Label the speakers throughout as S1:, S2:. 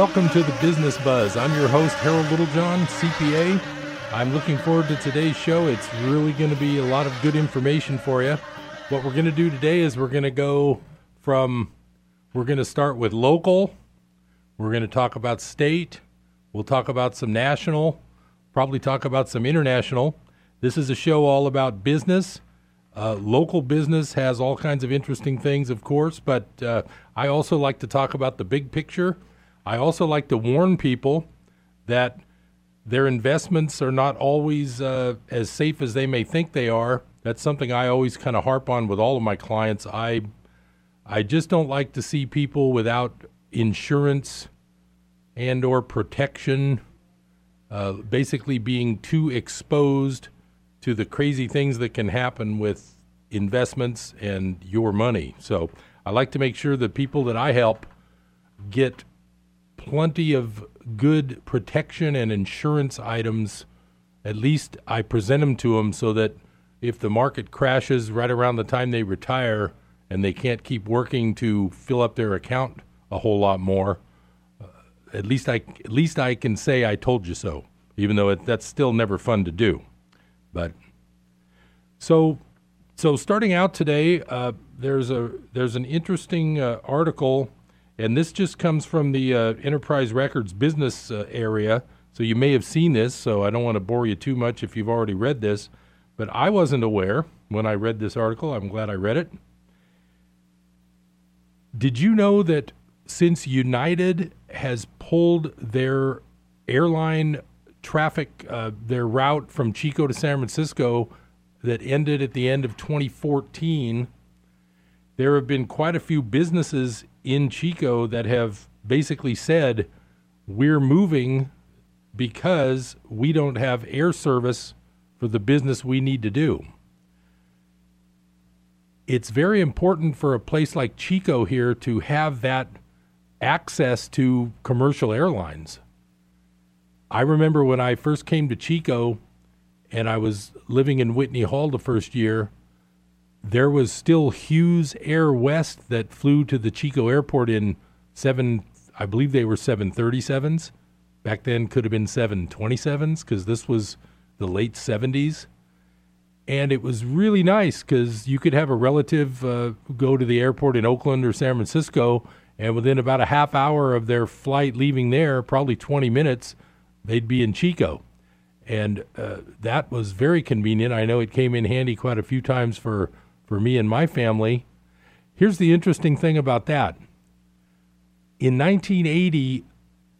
S1: Welcome to the Business Buzz. I'm your host, Harold Littlejohn, CPA. I'm looking forward to today's show. It's really going to be a lot of good information for you. What we're going to do today is we're going to go from, we're going to start with local, we're going to talk about state, we'll talk about some national, probably talk about some international. This is a show all about business. Uh, local business has all kinds of interesting things, of course, but uh, I also like to talk about the big picture I also like to warn people that their investments are not always uh, as safe as they may think they are. That's something I always kind of harp on with all of my clients. I I just don't like to see people without insurance and or protection uh, basically being too exposed to the crazy things that can happen with investments and your money. So I like to make sure that people that I help get plenty of good protection and insurance items. At least I present them to them so that if the market crashes right around the time they retire and they can't keep working to fill up their account a whole lot more, uh, at least I at least I can say I told you so. Even though it, that's still never fun to do, but so so starting out today, uh, there's a there's an interesting uh, article and this just comes from the uh, Enterprise Records business uh, area. So you may have seen this, so I don't want to bore you too much if you've already read this. But I wasn't aware when I read this article. I'm glad I read it. Did you know that since United has pulled their airline traffic, uh, their route from Chico to San Francisco that ended at the end of 2014, there have been quite a few businesses in Chico that have basically said we're moving because we don't have air service for the business we need to do. It's very important for a place like Chico here to have that access to commercial airlines. I remember when I first came to Chico and I was living in Whitney Hall the first year, there was still Hughes Air West that flew to the Chico airport in seven, I believe they were 737s. Back then could have been 727s because this was the late 70s. And it was really nice because you could have a relative uh, go to the airport in Oakland or San Francisco, and within about a half hour of their flight leaving there, probably 20 minutes, they'd be in Chico. And uh, that was very convenient. I know it came in handy quite a few times for for me and my family. Here's the interesting thing about that. In 1980,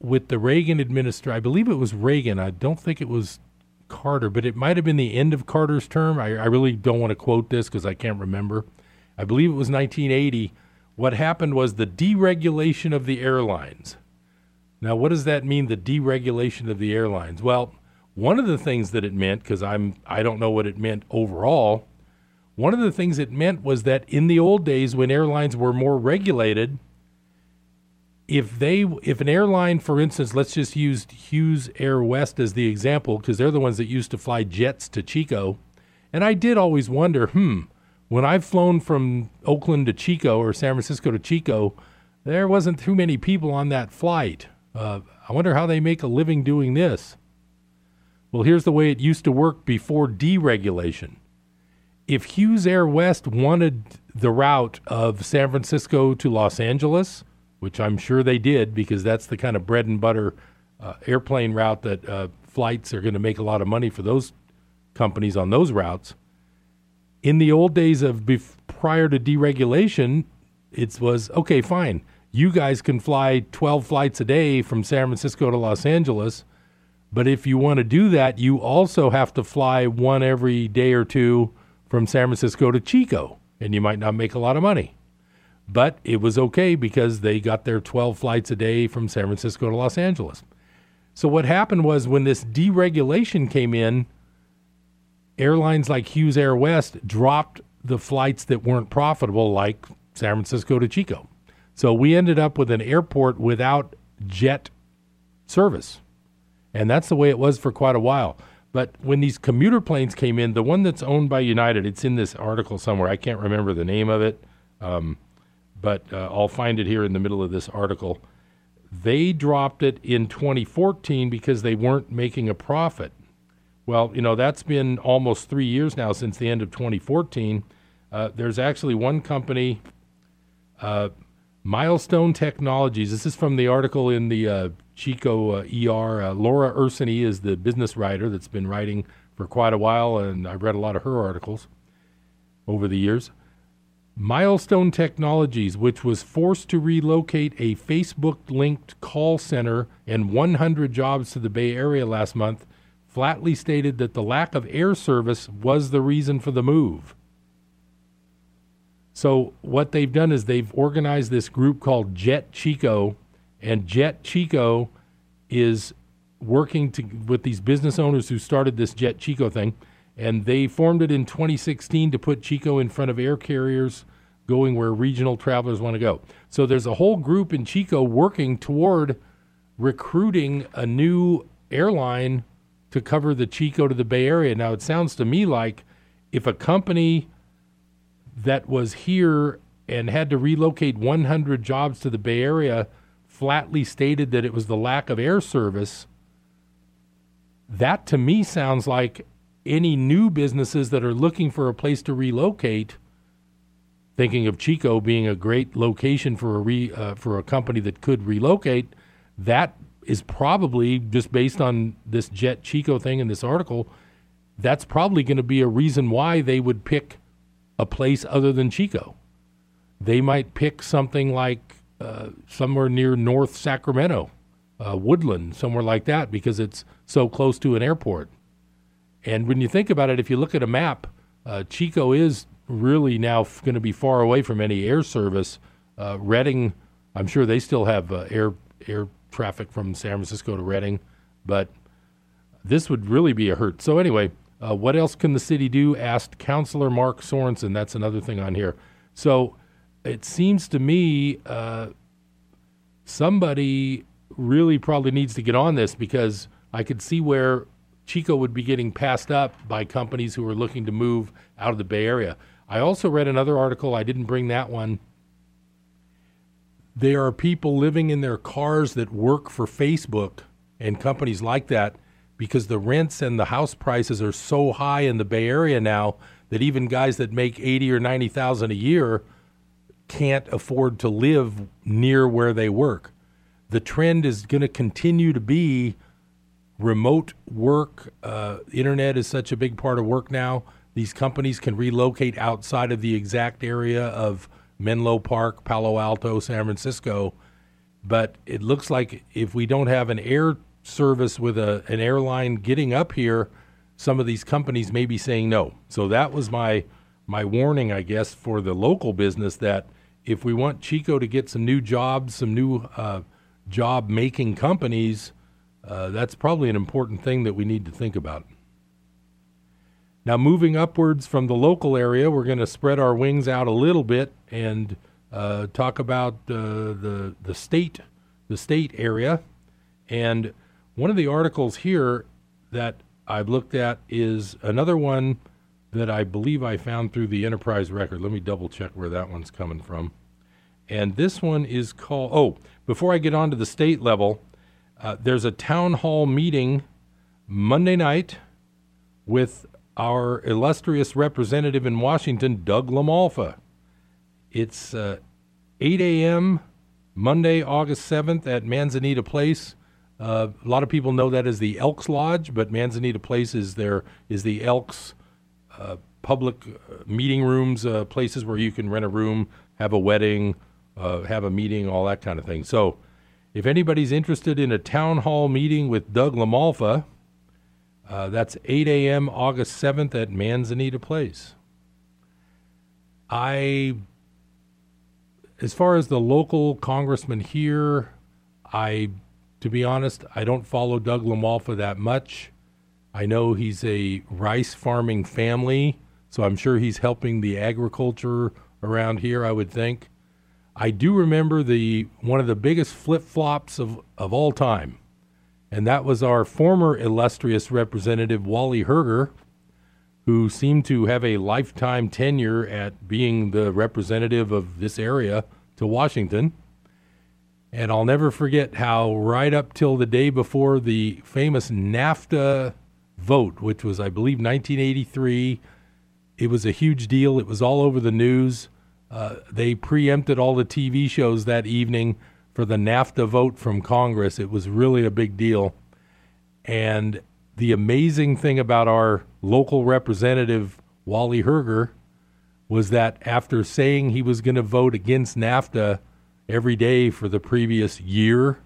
S1: with the Reagan administration, I believe it was Reagan. I don't think it was Carter, but it might have been the end of Carter's term. I, I really don't want to quote this because I can't remember. I believe it was 1980. What happened was the deregulation of the airlines. Now, what does that mean? The deregulation of the airlines. Well, one of the things that it meant, because I'm I don't know what it meant overall, one of the things it meant was that in the old days when airlines were more regulated, if they if an airline for instance let's just use Hughes Air West as the example because they're the ones that used to fly jets to Chico. And I did always wonder hmm when I've flown from Oakland to Chico or San Francisco to Chico there wasn't too many people on that flight. Uh, I wonder how they make a living doing this. Well here's the way it used to work before deregulation if Hughes Air West wanted the route of San Francisco to Los Angeles, which I'm sure they did because that's the kind of bread and butter uh, airplane route that uh, flights are going to make a lot of money for those companies on those routes. In the old days of bef- prior to deregulation, it was okay, fine. You guys can fly 12 flights a day from San Francisco to Los Angeles. But if you want to do that, you also have to fly one every day or two from San Francisco to Chico, and you might not make a lot of money. But it was okay because they got their 12 flights a day from San Francisco to Los Angeles. So what happened was when this deregulation came in, airlines like Hughes Air West dropped the flights that weren't profitable, like San Francisco to Chico. So we ended up with an airport without jet service. And that's the way it was for quite a while. But when these commuter planes came in, the one that's owned by United, it's in this article somewhere. I can't remember the name of it, um, but uh, I'll find it here in the middle of this article. They dropped it in 2014 because they weren't making a profit. Well, you know, that's been almost three years now since the end of 2014. Uh, there's actually one company, uh, Milestone Technologies. This is from the article in the uh, Chico uh, ER. Uh, Laura Urseny is the business writer that's been writing for quite a while, and I've read a lot of her articles over the years. Milestone Technologies, which was forced to relocate a Facebook linked call center and 100 jobs to the Bay Area last month, flatly stated that the lack of air service was the reason for the move. So, what they've done is they've organized this group called Jet Chico, and Jet Chico is working to, with these business owners who started this Jet Chico thing and they formed it in 2016 to put Chico in front of air carriers going where regional travelers want to go. So there's a whole group in Chico working toward recruiting a new airline to cover the Chico to the Bay Area. Now it sounds to me like if a company that was here and had to relocate 100 jobs to the Bay Area flatly stated that it was the lack of air service, that to me sounds like any new businesses that are looking for a place to relocate, thinking of Chico being a great location for a re, uh, for a company that could relocate, that is probably just based on this Jet Chico thing in this article. That's probably going to be a reason why they would pick a place other than Chico. They might pick something like uh, somewhere near North Sacramento, uh, Woodland, somewhere like that, because it's so close to an airport. And when you think about it, if you look at a map, uh, Chico is really now f- going to be far away from any air service. Uh, Redding, I'm sure they still have uh, air air traffic from San Francisco to Redding, but this would really be a hurt. So anyway, uh, what else can the city do? Asked Councilor Mark Sorensen. That's another thing on here. So it seems to me uh, somebody really probably needs to get on this because I could see where Chico would be getting passed up by companies who are looking to move out of the Bay Area. I also read another article, I didn't bring that one. There are people living in their cars that work for Facebook and companies like that because the rents and the house prices are so high in the Bay Area now that even guys that make 80 or 90,000 a year can't afford to live near where they work. The trend is going to continue to be remote work, uh, internet is such a big part of work now. These companies can relocate outside of the exact area of Menlo Park, Palo Alto, San Francisco. But it looks like if we don't have an air service with a, an airline getting up here, some of these companies may be saying no. So that was my my warning, I guess, for the local business that if we want Chico to get some new jobs, some new uh, job making companies, uh, that's probably an important thing that we need to think about. Now, moving upwards from the local area, we're going to spread our wings out a little bit and uh, talk about uh, the the state the state area. And one of the articles here that I've looked at is another one that I believe I found through the Enterprise record. Let me double check where that one's coming from. And this one is called. Oh, before I get on to the state level, uh, there's a town hall meeting Monday night with our illustrious representative in Washington, Doug LaMalfa. It's uh, 8 a.m. Monday, August 7th at Manzanita Place. Uh, a lot of people know that as the Elks Lodge, but Manzanita Place is there is the Elks uh, public uh, meeting rooms, uh, places where you can rent a room, have a wedding, uh, have a meeting, all that kind of thing. So if anybody's interested in a town hall meeting with Doug LaMalfa, uh, that's 8 a.m. August 7th at Manzanita Place. I, as far as the local congressman here, I, to be honest, I don't follow Doug LaMalfa that much. I know he's a rice farming family, so I'm sure he's helping the agriculture around here, I would think. I do remember the one of the biggest flip flops of, of all time, and that was our former illustrious representative Wally Herger, who seemed to have a lifetime tenure at being the representative of this area to Washington. And I'll never forget how, right up till the day before the famous NAFTA vote, which was, I believe, 1983, it was a huge deal. It was all over the news. Uh, they preempted all the TV shows that evening for the NAFTA vote from Congress. It was really a big deal. And the amazing thing about our local representative, Wally Herger, was that after saying he was going to vote against NAFTA every day for the previous year,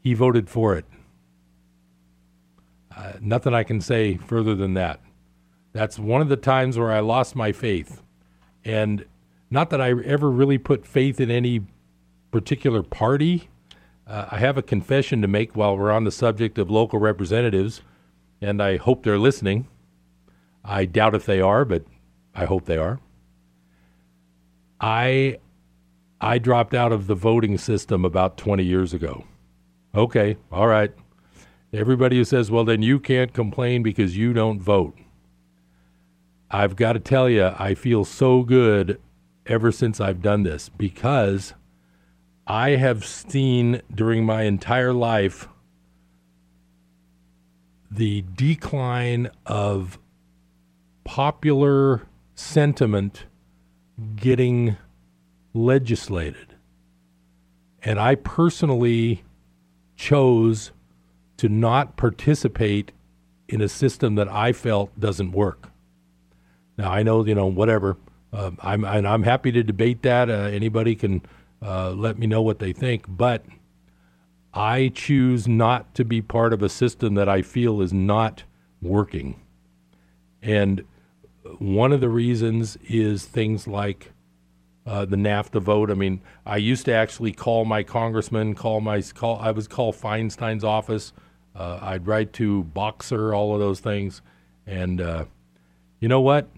S1: he voted for it. Uh, nothing I can say further than that. That's one of the times where I lost my faith. And not that I ever really put faith in any particular party. Uh, I have a confession to make while we're on the subject of local representatives, and I hope they're listening. I doubt if they are, but I hope they are. I I dropped out of the voting system about 20 years ago. Okay, all right. Everybody who says, well, then you can't complain because you don't vote. I've got to tell you, I feel so good ever since I've done this because I have seen during my entire life the decline of popular sentiment getting legislated. And I personally chose to not participate in a system that I felt doesn't work. Now I know, you know, whatever. Uh, I'm and I'm happy to debate that. Uh, anybody can uh, let me know what they think, but I choose not to be part of a system that I feel is not working. And one of the reasons is things like uh, the NAFTA vote. I mean, I used to actually call my congressman, call my call. I was call Feinstein's office. Uh, I'd write to Boxer, all of those things, and uh, you know what?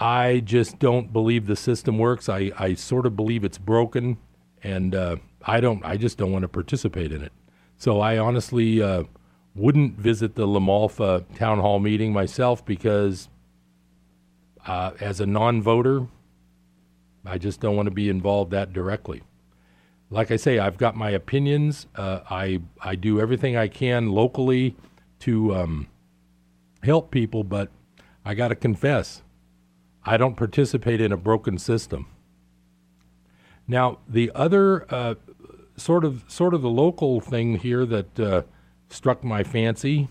S1: I just don't believe the system works. I, I sort of believe it's broken, and uh, I don't. I just don't want to participate in it. So I honestly uh, wouldn't visit the LaMalfa town hall meeting myself because, as a non-voter, I just don't want to be involved that directly. Like I say, I've got my opinions. Uh, I I do everything I can locally to um, help people, but I got to confess, I don't participate in a broken system. Now, the other uh, sort of sort of the local thing here that uh, struck my fancy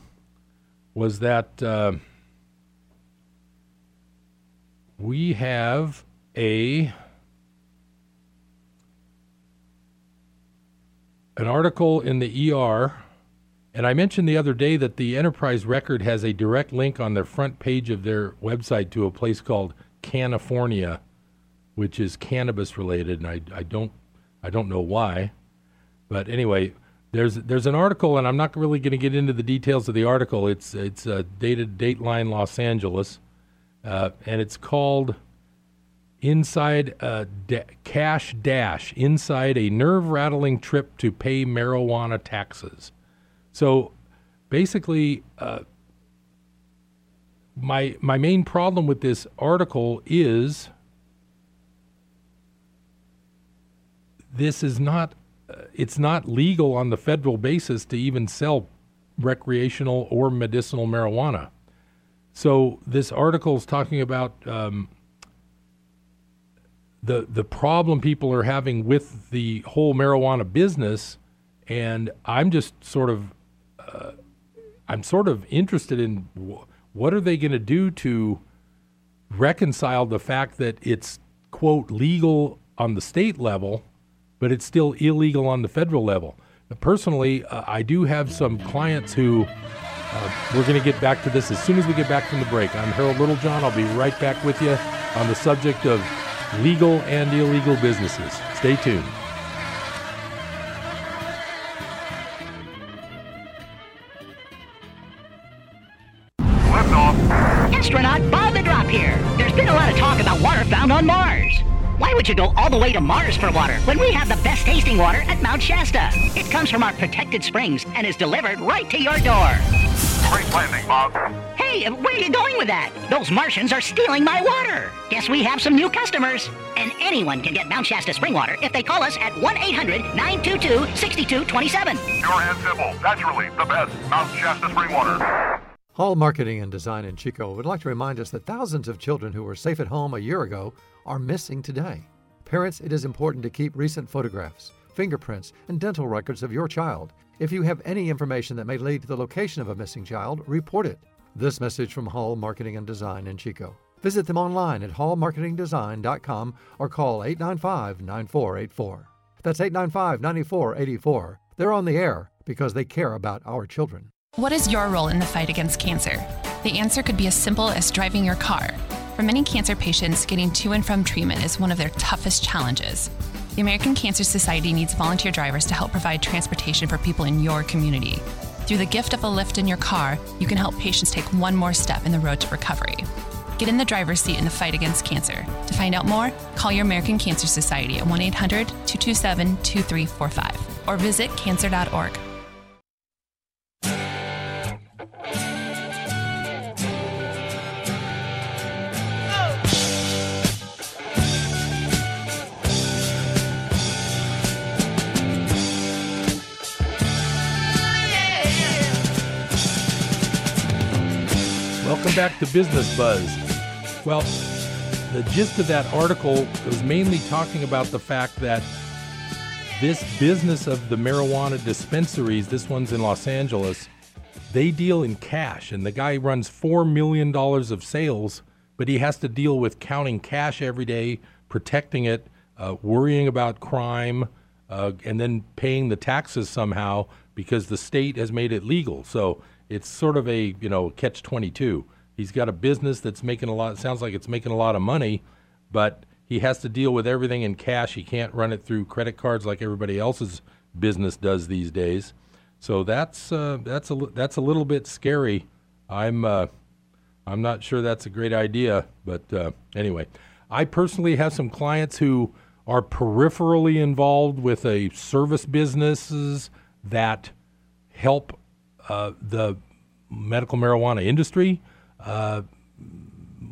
S1: was that uh, we have a an article in the ER, and I mentioned the other day that the Enterprise Record has a direct link on their front page of their website to a place called Cannifornian, which is cannabis related, and I, I don't I don't know why, but anyway, there's there's an article, and I'm not really going to get into the details of the article. It's it's uh, dated Dateline Los Angeles, uh, and it's called inside a cash dash inside a nerve rattling trip to pay marijuana taxes. So basically, uh, my my main problem with this article is this is not uh, it's not legal on the federal basis to even sell recreational or medicinal marijuana. So this article is talking about um, the the problem people are having with the whole marijuana business, and I'm just sort of uh, I'm sort of interested in w- what are they going to do to reconcile the fact that it's quote legal on the state level, but it's still illegal on the federal level. personally, uh, I do have some clients who. Uh, we're going to get back to this as soon as we get back from the break. I'm Harold Littlejohn. I'll be right back with you on the subject of legal and illegal businesses. Stay tuned.
S2: Astronaut Bob the Drop here. There's been a lot of talk about water found on Mars. Why would you go all the way to Mars for water when we have the best tasting water at Mount Shasta? It comes from our protected springs and is delivered right to your door.
S3: Great landing, Bob.
S2: Hey, uh, where are you going with that? Those Martians are stealing my water. Guess we have some new customers. And anyone can get Mount Shasta spring water if they call us at 1 800 922 6227.
S3: Pure and simple. Naturally, the best. Mount Shasta spring water.
S4: Hall Marketing and Design in Chico would like to remind us that thousands of children who were safe at home a year ago are missing today. Parents, it is important to keep recent photographs, fingerprints, and dental records of your child. If you have any information that may lead to the location of a missing child, report it. This message from Hall Marketing and Design in Chico. Visit them online at hallmarketingdesign.com or call 895 9484. That's 895 9484. They're on the air because they care about our children.
S5: What is your role in the fight against cancer? The answer could be as simple as driving your car. For many cancer patients, getting to and from treatment is one of their toughest challenges. The American Cancer Society needs volunteer drivers to help provide transportation for people in your community. Through the gift of a lift in your car, you can help patients take one more step in the road to recovery. Get in the driver's seat in the fight against cancer. To find out more, call your American Cancer Society at 1 800 227 2345 or visit cancer.org.
S1: Welcome back to Business Buzz. Well, the gist of that article was mainly talking about the fact that this business of the marijuana dispensaries, this one's in Los Angeles, they deal in cash, and the guy runs $4 million of sales, but he has to deal with counting cash every day, protecting it, uh, worrying about crime, uh, and then paying the taxes somehow because the state has made it legal. So it's sort of a you know catch 22 he's got a business that's making a lot sounds like it's making a lot of money but he has to deal with everything in cash. He can't run it through credit cards like everybody else's business does these days. So that's uh, that's a that's a little bit scary. I'm uh, i'm not sure that's a great idea but uh, anyway. I personally have some clients who are peripherally involved with a service businesses that help uh, the medical marijuana industry. Uh,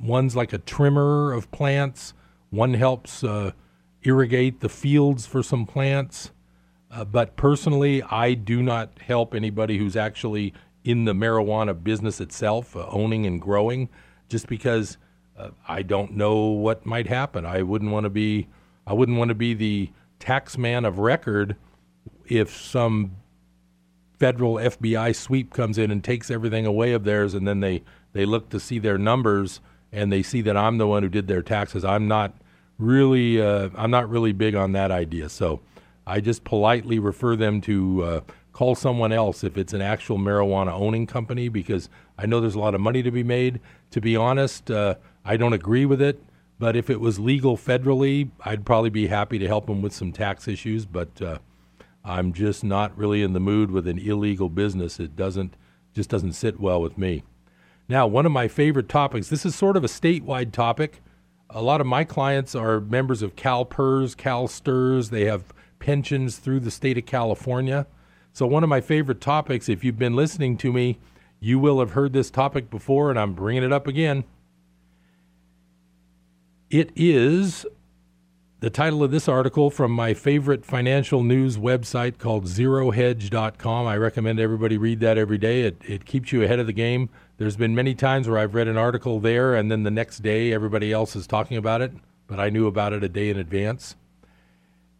S1: one's like a trimmer of plants. One helps uh, irrigate the fields for some plants. Uh, but personally, I do not help anybody who's actually in the marijuana business itself, uh, owning and growing, just because uh, I don't know what might happen. I wouldn't want to be, I wouldn't want to be the tax man of record if some federal FBI sweep comes in and takes everything away of theirs, and then they they look to see their numbers and they see that I'm the one who did their taxes. I'm not really uh, I'm not really big on that idea. So I just politely refer them to uh, call someone else if it's an actual marijuana owning company because I know there's a lot of money to be made. To be honest, uh, I don't agree with it. But if it was legal federally, I'd probably be happy to help them with some tax issues. But uh, I'm just not really in the mood with an illegal business. It doesn't just doesn't sit well with me. Now, one of my favorite topics. This is sort of a statewide topic. A lot of my clients are members of CalPERS, CalSTRS. They have pensions through the state of California. So one of my favorite topics, if you've been listening to me, you will have heard this topic before, and I'm bringing it up again. It is the title of this article from my favorite financial news website called zerohedge.com. I recommend everybody read that every day. It, it keeps you ahead of the game. There's been many times where I've read an article there and then the next day everybody else is talking about it, but I knew about it a day in advance.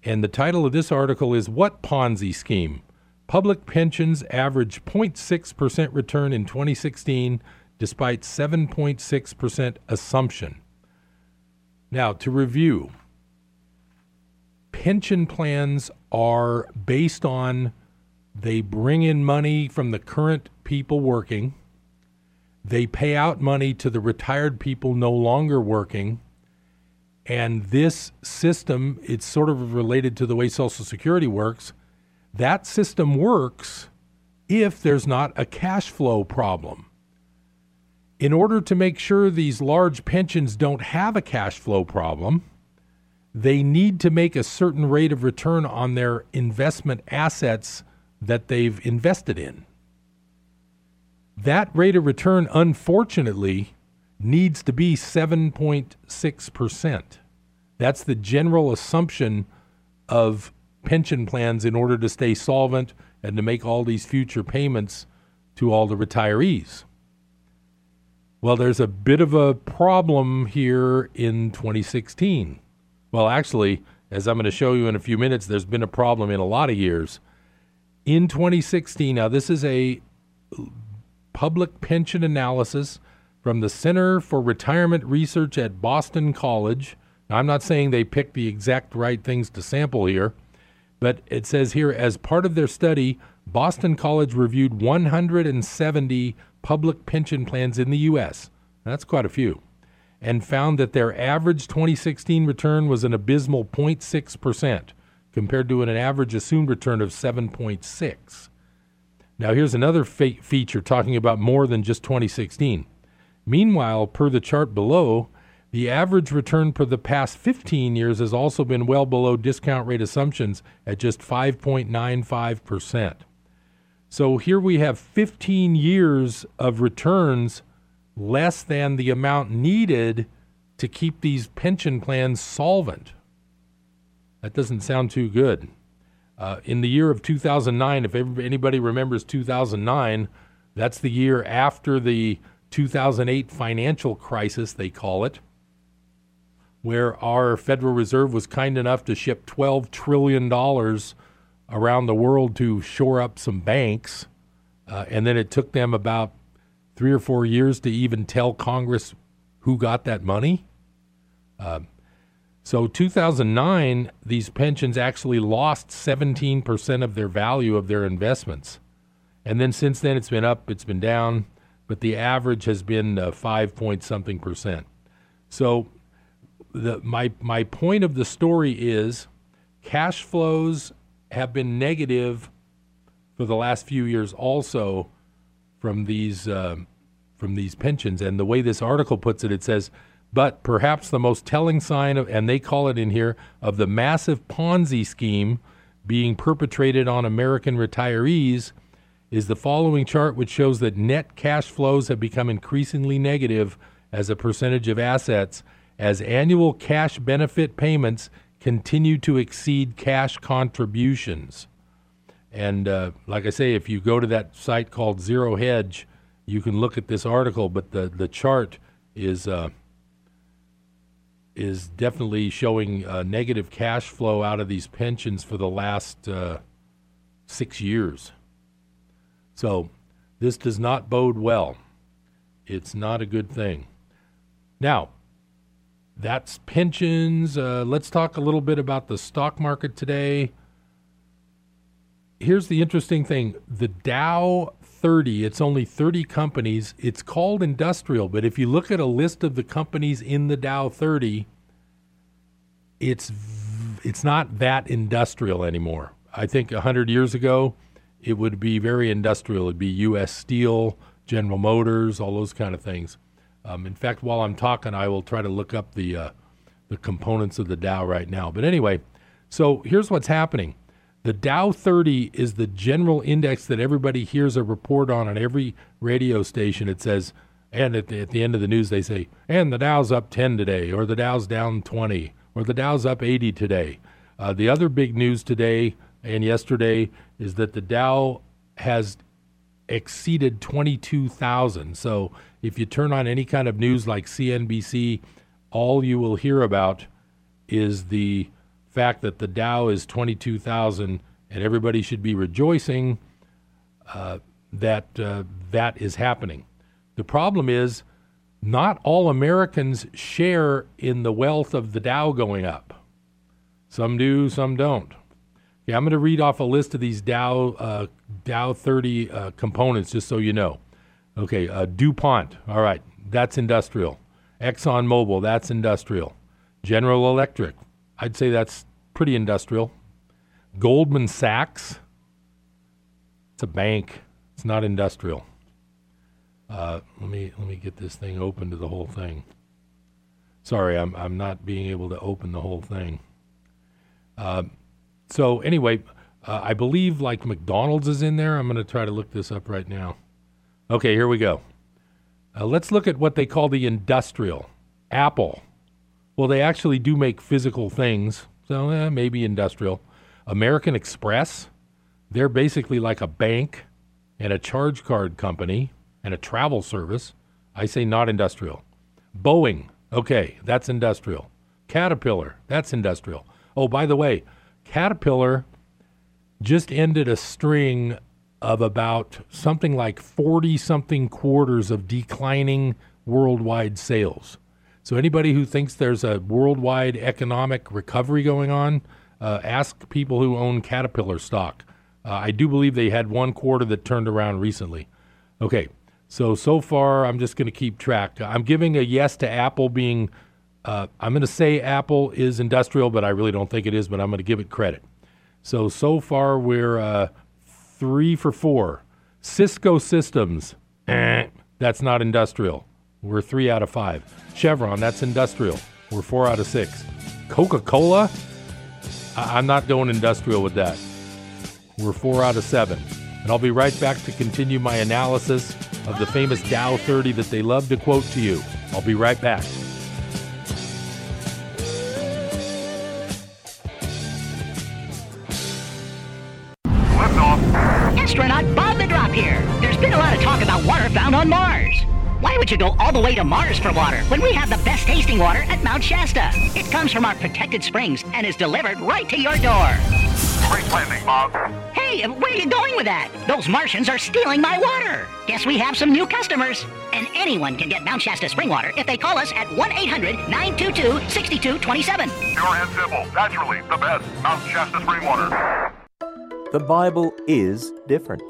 S1: And the title of this article is What Ponzi Scheme? Public pensions average 0.6% return in 2016 despite 7.6% assumption. Now, to review, pension plans are based on they bring in money from the current people working, they pay out money to the retired people no longer working. And this system, it's sort of related to the way Social Security works. That system works if there's not a cash flow problem. In order to make sure these large pensions don't have a cash flow problem, they need to make a certain rate of return on their investment assets that they've invested in. That rate of return, unfortunately, needs to be 7.6%. That's the general assumption of pension plans in order to stay solvent and to make all these future payments to all the retirees. Well, there's a bit of a problem here in 2016. Well, actually, as I'm going to show you in a few minutes, there's been a problem in a lot of years. In 2016, now this is a public pension analysis from the Center for Retirement Research at Boston College. Now, I'm not saying they picked the exact right things to sample here, but it says here as part of their study, Boston College reviewed 170 public pension plans in the U.S. That's quite a few. And found that their average 2016 return was an abysmal 0.6% compared to an average assumed return of 7.6. Now here's another fe- feature talking about more than just 2016. Meanwhile, per the chart below, the average return for the past 15 years has also been well below discount rate assumptions at just 5.95%. So here we have 15 years of returns less than the amount needed to keep these pension plans solvent. That doesn't sound too good. Uh, in the year of 2009, if anybody remembers 2009, that's the year after the 2008 financial crisis, they call it where our Federal Reserve was kind enough to ship $12 trillion around the world to shore up some banks. Uh, and then it took them about three or four years to even tell Congress who got that money. Uh, so 2009, these pensions actually lost 17% of their value of their investments. And then since then, it's been up, it's been down, but the average has been uh, five point something percent. So the my my point of the story is cash flows have been negative for the last few years also from these uh, from these pensions and the way this article puts it it says but perhaps the most telling sign of and they call it in here of the massive ponzi scheme being perpetrated on American retirees is the following chart which shows that net cash flows have become increasingly negative as a percentage of assets as annual cash benefit payments continue to exceed cash contributions. And uh, like I say, if you go to that site called Zero Hedge, you can look at this article, but the, the chart is uh, is definitely showing uh, negative cash flow out of these pensions for the last uh, six years. So this does not bode well. It's not a good thing. Now, that's pensions. Uh, let's talk a little bit about the stock market today. Here's the interesting thing the Dow 30, it's only 30 companies. It's called industrial, but if you look at a list of the companies in the Dow 30, it's it's not that industrial anymore. I think 100 years ago, it would be very industrial. It'd be U.S. Steel, General Motors, all those kind of things. Um, in fact, while I'm talking, I will try to look up the uh, the components of the Dow right now. But anyway, so here's what's happening. The Dow 30 is the general index that everybody hears a report on on every radio station. It says, and at the, at the end of the news, they say, and the Dow's up 10 today, or the Dow's down 20, or the Dow's up 80 today. Uh, the other big news today and yesterday is that the Dow has exceeded 22,000. So if you turn on any kind of news like CNBC, all you will hear about is the fact that the Dow is 22,000 and everybody should be rejoicing uh, that uh, that is happening. The problem is not all Americans share in the wealth of the Dow going up. Some do, some don't. Yeah, I'm going to read off a list of these Dow uh, Dow 30 uh, components just so you know. Okay, uh, DuPont, all right, that's industrial. ExxonMobil, that's industrial. General Electric, I'd say that's pretty industrial. Goldman Sachs, it's a bank, it's not industrial. Uh, let me let me get this thing open to the whole thing. Sorry, I'm I'm not being able to open the whole thing. Uh, so anyway, uh, I believe like McDonald's is in there. I'm going to try to look this up right now. Okay, here we go. Uh, let's look at what they call the industrial. Apple. Well, they actually do make physical things, so eh, maybe industrial. American Express. They're basically like a bank and a charge card company and a travel service. I say not industrial. Boeing. Okay, that's industrial. Caterpillar. That's industrial. Oh, by the way, Caterpillar just ended a string of about something like 40 something quarters of declining worldwide sales. So, anybody who thinks there's a worldwide economic recovery going on, uh, ask people who own Caterpillar stock. Uh, I do believe they had one quarter that turned around recently. Okay, so so far I'm just going to keep track. I'm giving a yes to Apple being. Uh, I'm going to say Apple is industrial, but I really don't think it is. But I'm going to give it credit. So so far we're uh, three for four. Cisco Systems, eh, that's not industrial. We're three out of five. Chevron, that's industrial. We're four out of six. Coca Cola, I- I'm not going industrial with that. We're four out of seven. And I'll be right back to continue my analysis of the famous Dow 30 that they love to quote to you. I'll be right back.
S2: Astronaut Bob the Drop here. There's been a lot of talk about water found on Mars. Why would you go all the way to Mars for water when we have the best tasting water at Mount Shasta? It comes from our protected springs and is delivered right to your door.
S3: Great landing, Bob.
S2: Hey, uh, where are you going with that? Those Martians are stealing my water. Guess we have some new customers. And anyone can get Mount Shasta spring water if they call us at 1 800 922 6227.
S3: Pure and simple. Naturally, the best. Mount Shasta spring water.
S6: The Bible is different.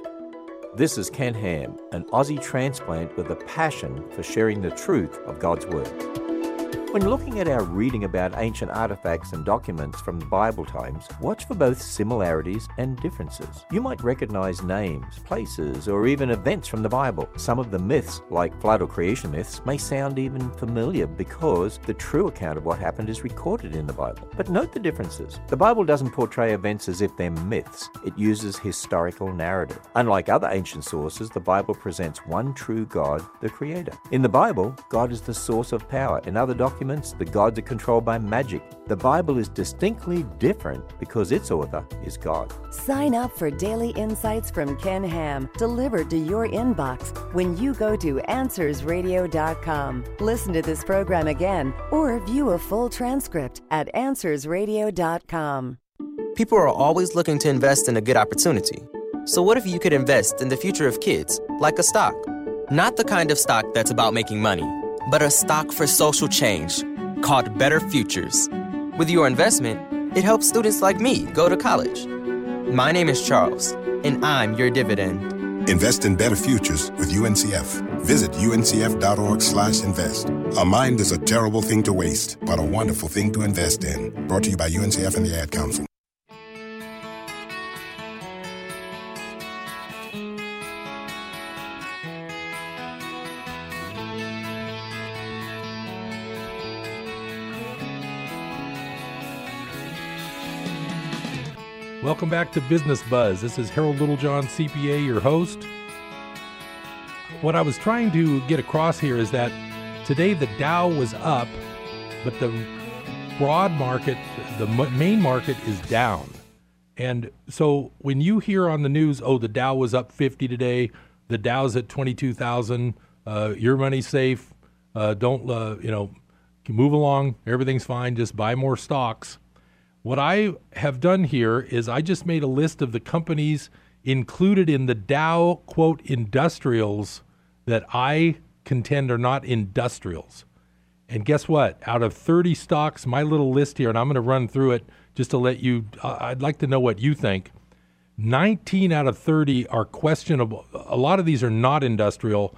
S6: This is Ken Ham, an Aussie transplant with a passion for sharing the truth of God's Word. When looking at our reading about ancient artifacts and documents from Bible times, watch for both similarities and differences. You might recognize names, places, or even events from the Bible. Some of the myths, like flood or creation myths, may sound even familiar because the true account of what happened is recorded in the Bible. But note the differences. The Bible doesn't portray events as if they're myths, it uses historical narrative. Unlike other ancient sources, the Bible presents one true God, the Creator. In the Bible, God is the source of power. In other documents, the gods are controlled by magic. The Bible is distinctly different because its author is God.
S7: Sign up for daily insights from Ken Ham, delivered to your inbox when you go to AnswersRadio.com. Listen to this program again or view a full transcript at AnswersRadio.com.
S8: People are always looking to invest in a good opportunity. So, what if you could invest in the future of kids, like a stock? Not the kind of stock that's about making money, but a stock for social change called Better Futures. With your investment, it helps students like me go to college. My name is Charles, and I'm your dividend.
S9: Invest in better futures with UNCF. Visit uncf.org/invest. A mind is a terrible thing to waste, but a wonderful thing to invest in. Brought to you by UNCF and the Ad Council.
S1: Welcome back to Business Buzz. This is Harold Littlejohn, CPA, your host. What I was trying to get across here is that today the Dow was up, but the broad market, the main market is down. And so when you hear on the news, oh, the Dow was up 50 today, the Dow's at 22,000, uh, your money's safe, uh, don't, uh, you know, move along, everything's fine, just buy more stocks. What I have done here is I just made a list of the companies included in the Dow, quote, industrials that I contend are not industrials. And guess what? Out of 30 stocks, my little list here, and I'm going to run through it just to let you, uh, I'd like to know what you think. 19 out of 30 are questionable. A lot of these are not industrial.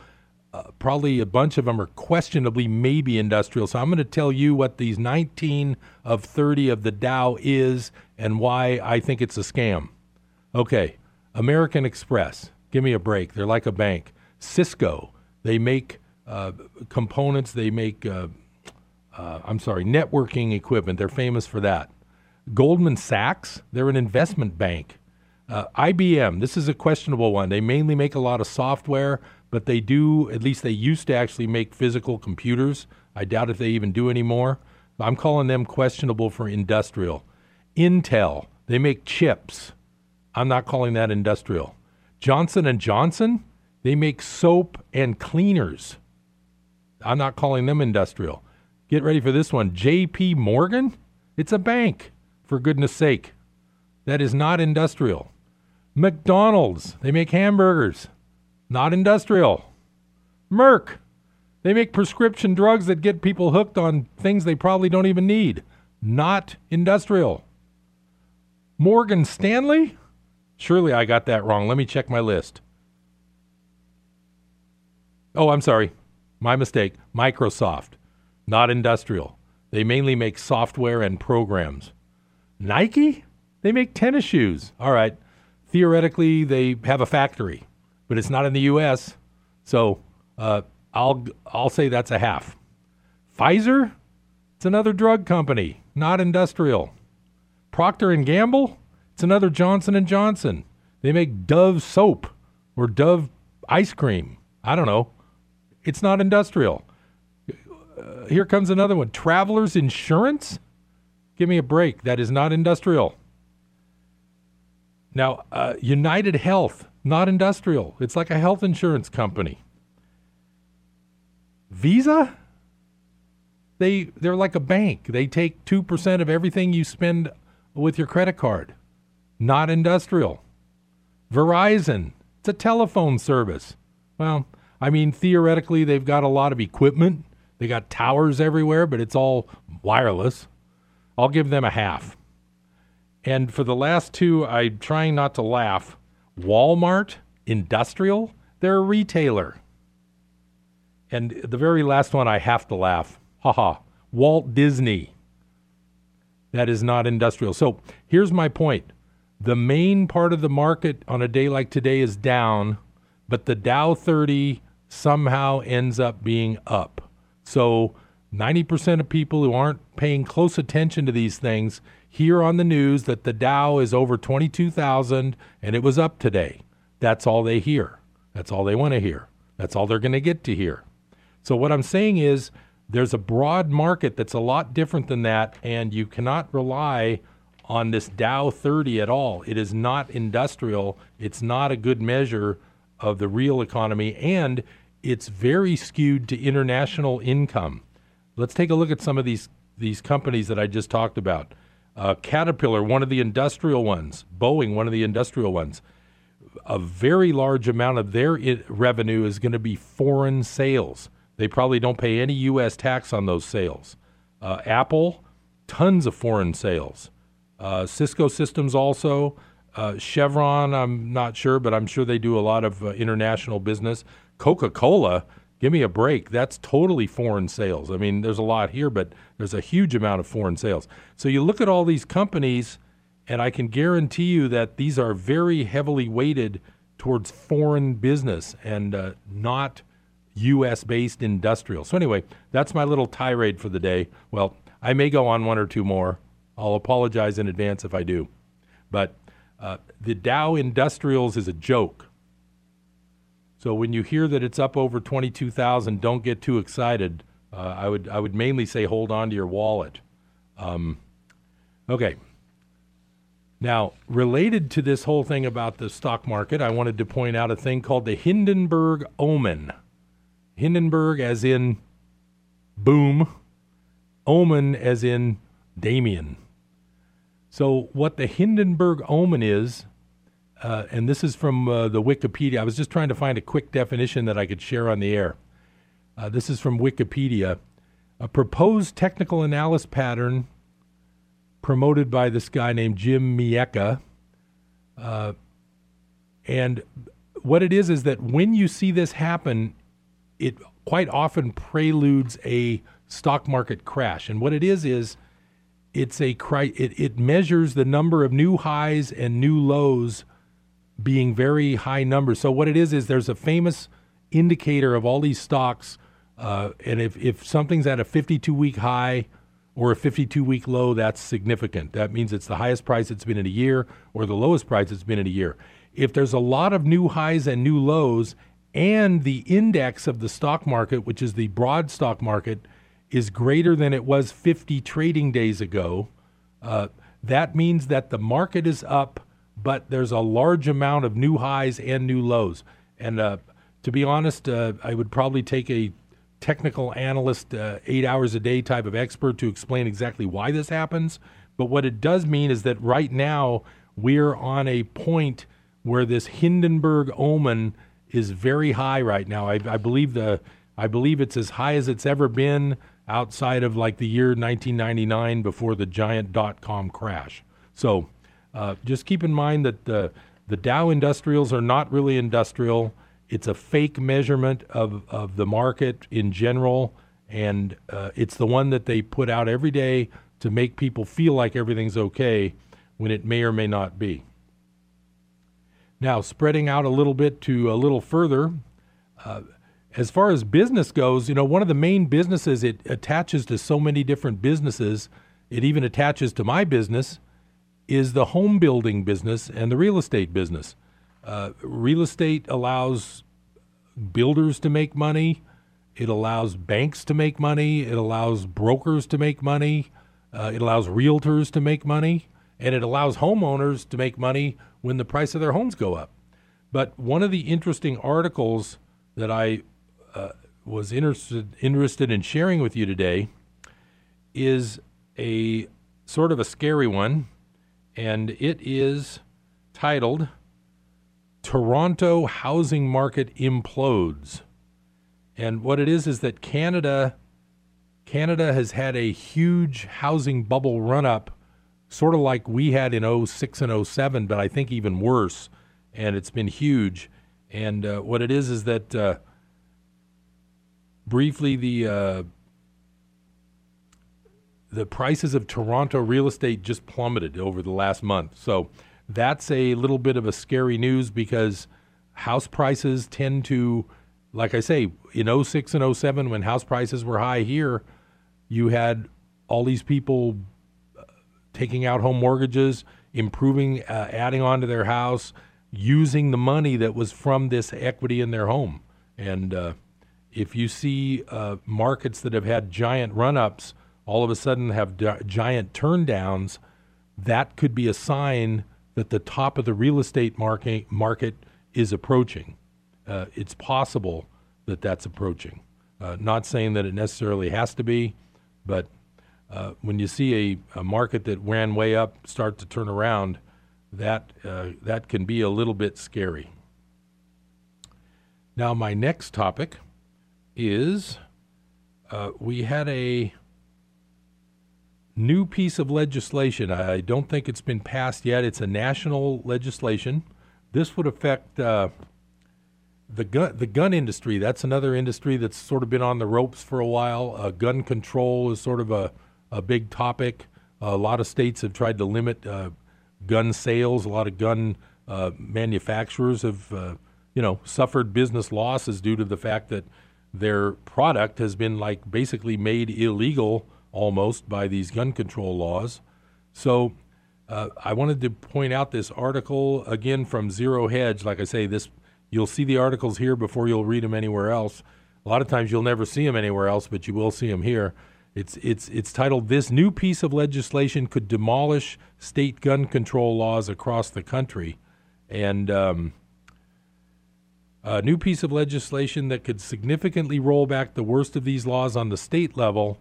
S1: Uh, probably a bunch of them are questionably maybe industrial. So I'm going to tell you what these 19 of 30 of the Dow is and why I think it's a scam. Okay, American Express, give me a break. They're like a bank. Cisco, they make uh, components, they make uh, uh, I'm sorry, networking equipment. They're famous for that. Goldman Sachs, they're an investment bank. Uh, IBM, this is a questionable one. They mainly make a lot of software, but they do, at least they used to actually make physical computers. I doubt if they even do anymore. I'm calling them questionable for industrial. Intel, they make chips. I'm not calling that industrial. Johnson and Johnson, they make soap and cleaners. I'm not calling them industrial. Get ready for this one. JP Morgan, it's a bank, for goodness sake. That is not industrial. McDonald's, they make hamburgers. Not industrial. Merck, they make prescription drugs that get people hooked on things they probably don't even need. Not industrial. Morgan Stanley? Surely I got that wrong. Let me check my list. Oh, I'm sorry. My mistake. Microsoft. Not industrial. They mainly make software and programs. Nike? They make tennis shoes. All right. Theoretically, they have a factory, but it's not in the U.S. So uh, I'll I'll say that's a half. Pfizer? It's another drug company, not industrial. Procter and Gamble? It's another Johnson and Johnson. They make Dove soap or Dove ice cream. I don't know. It's not industrial. Uh, here comes another one. Travelers Insurance? Give me a break. That is not industrial. Now, uh, United Health, not industrial. It's like a health insurance company. Visa? They they're like a bank. They take 2% of everything you spend with your credit card. Not industrial. Verizon, it's a telephone service. Well, I mean theoretically they've got a lot of equipment. They got towers everywhere, but it's all wireless. I'll give them a half. And for the last two, I'm trying not to laugh. Walmart, industrial, they're a retailer. And the very last one, I have to laugh. Haha. Walt Disney. That is not industrial. So here's my point the main part of the market on a day like today is down, but the Dow 30 somehow ends up being up. So 90% of people who aren't paying close attention to these things hear on the news that the Dow is over 22,000 and it was up today. That's all they hear. That's all they want to hear. That's all they're going to get to hear. So, what I'm saying is, there's a broad market that's a lot different than that, and you cannot rely on this Dow 30 at all. It is not industrial, it's not a good measure of the real economy, and it's very skewed to international income. Let's take a look at some of these, these companies that I just talked about. Uh, Caterpillar, one of the industrial ones, Boeing, one of the industrial ones. A very large amount of their revenue is going to be foreign sales. They probably don't pay any U.S. tax on those sales. Uh, Apple, tons of foreign sales. Uh, Cisco Systems also. Uh, Chevron, I'm not sure, but I'm sure they do a lot of uh, international business. Coca Cola, give me a break. That's totally foreign sales. I mean, there's a lot here, but there's a huge amount of foreign sales. So you look at all these companies, and I can guarantee you that these are very heavily weighted towards foreign business and uh, not U.S. based industrial. So, anyway, that's my little tirade for the day. Well, I may go on one or two more. I'll apologize in advance if I do. But uh, the Dow Industrials is a joke. So when you hear that it's up over 22,000, don't get too excited. Uh, I would I would mainly say hold on to your wallet. Um, okay. Now, related to this whole thing about the stock market, I wanted to point out a thing called the Hindenburg omen. Hindenburg as in boom, omen as in Damien. So, what the Hindenburg omen is, uh, and this is from uh, the Wikipedia. I was just trying to find a quick definition that I could share on the air. Uh, this is from Wikipedia. A proposed technical analysis pattern promoted by this guy named Jim Miekka. Uh, and what it is is that when you see this happen, it quite often preludes a stock market crash. And what it is is it's a it, it measures the number of new highs and new lows being very high numbers. So what it is is there's a famous indicator of all these stocks Uh, and if, if something's at a 52 week high or a 52 week low, that's significant. That means it's the highest price it's been in a year or the lowest price it's been in a year. If there's a lot of new highs and new lows, and the index of the stock market, which is the broad stock market, is greater than it was 50 trading days ago, uh, that means that the market is up, but there's a large amount of new highs and new lows. And uh, to be honest, uh, I would probably take a technical analyst, uh, eight hours a day type of expert to explain exactly why this happens. But what it does mean is that right now we're on a point where this Hindenburg omen is very high right now. I, I believe the I believe it's as high as it's ever been outside of like the year 1999 before the giant dot com crash. So uh, just keep in mind that the the Dow Industrials are not really industrial. It's a fake measurement of, of the market in general, and uh, it's the one that they put out every day to make people feel like everything's okay when it may or may not be. Now, spreading out a little bit to a little further, uh, as far as business goes, you know, one of the main businesses it attaches to so many different businesses, it even attaches to my business, is the home building business and the real estate business. Uh, real estate allows builders to make money. It allows banks to make money. It allows brokers to make money. Uh, it allows realtors to make money. And it allows homeowners to make money when the price of their homes go up. But one of the interesting articles that I uh, was interested interested in sharing with you today is a sort of a scary one, and it is titled Toronto housing market implodes. And what it is is that Canada Canada has had a huge housing bubble run up, sort of like we had in 06 and 07, but I think even worse. And it's been huge. And uh, what it is is that uh, briefly the uh, the prices of Toronto real estate just plummeted over the last month. So that's a little bit of a scary news because house prices tend to, like I say, in 06 and 07, when house prices were high here, you had all these people uh, taking out home mortgages, improving, uh, adding on to their house, using the money that was from this equity in their home. And uh, if you see uh, markets that have had giant run ups all of a sudden have d- giant turndowns, that could be a sign that the top of the real estate market, market is approaching. Uh, it's possible that that's approaching. Uh, not saying that it necessarily has to be, but uh, when you see a, a, market that ran way up start to turn around, that uh, that can be a little bit scary. Now, my next topic is uh, we had a new piece of legislation. I don't think it's been passed yet. It's a national legislation. This would affect uh, the gun the gun industry. That's another industry that's sort of been on the ropes for a while. Uh, gun control is sort of a a big topic. a lot of states have tried to limit uh, gun sales. A lot of gun uh, manufacturers have uh, you know suffered business losses due to the fact that their product has been like basically made illegal almost by these gun control laws. So uh, I wanted to point out this article again from Zero Hedge. Like I say, this you'll see the articles here before you'll read them anywhere else. A lot of times you'll never see them anywhere else, but you will see them here. It's it's it's titled "This new piece of legislation could demolish state gun control laws across the country," and um, a new piece of legislation that could significantly roll back the worst of these laws on the state level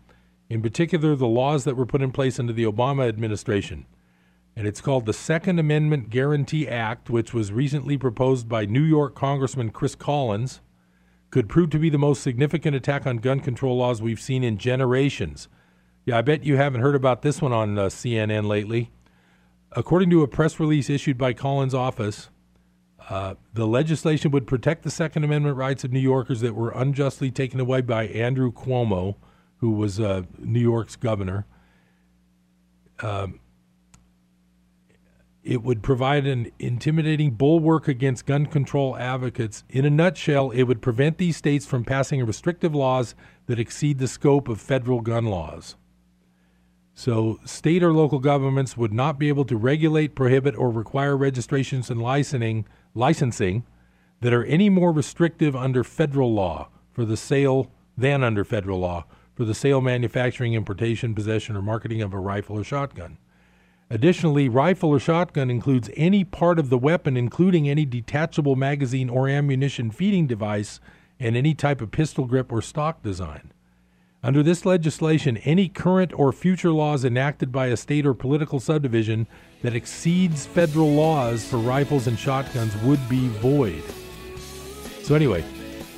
S1: in particular the laws that were put in place under the Obama administration. And it's called the Second Amendment Guarantee Act, which was recently proposed by New York Congressman Chris Collins, could prove to be the most significant attack on gun control laws we've seen in generations. Yeah, I bet you haven't heard about this one on uh, CNN lately. According to a press release issued by Collins' office, uh, the legislation would protect the Second Amendment rights of New Yorkers that were unjustly taken away by Andrew Cuomo, who was uh, New York's governor. Um, it would provide an intimidating bulwark against gun control advocates. In a nutshell, it would prevent these states from passing restrictive laws that exceed the scope of federal gun laws. So, state or local governments would not be able to regulate, prohibit, or require registrations and licensing, licensing that are any more restrictive under federal law for the sale than under federal law for the sale, manufacturing, importation, possession, or marketing of a rifle or shotgun. Additionally, rifle or shotgun includes any part of the weapon, including any detachable magazine or ammunition feeding device, and any type of pistol grip or stock design. Under this legislation, any current or future laws enacted by a state or political subdivision that exceeds federal laws for rifles and shotguns would be void. So, anyway,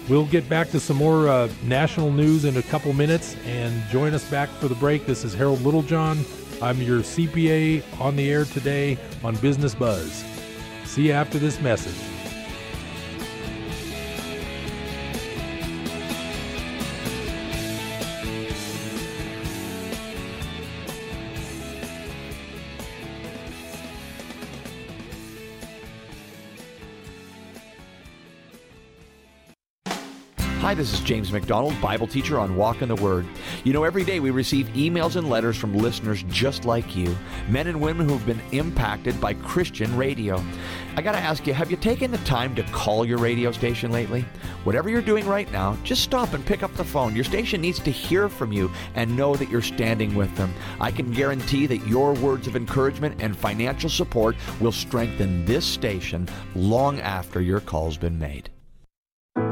S1: we'll get back to some more uh, national news in a couple minutes and join us back for the break. This is Harold Littlejohn. I'm your CPA on the air today on Business Buzz. See you after this message.
S10: Hi, this is James MacDonald, Bible teacher on Walk in the Word. You know, every day we receive emails and letters from listeners just like you, men and women who have been impacted by Christian radio. I got to ask you, have you taken the time to call your radio station lately? Whatever you're doing right now, just stop and pick up the phone. Your station needs to hear from you and know that you're standing with them. I can guarantee that your words of encouragement and financial support will strengthen this station long after your call's been made.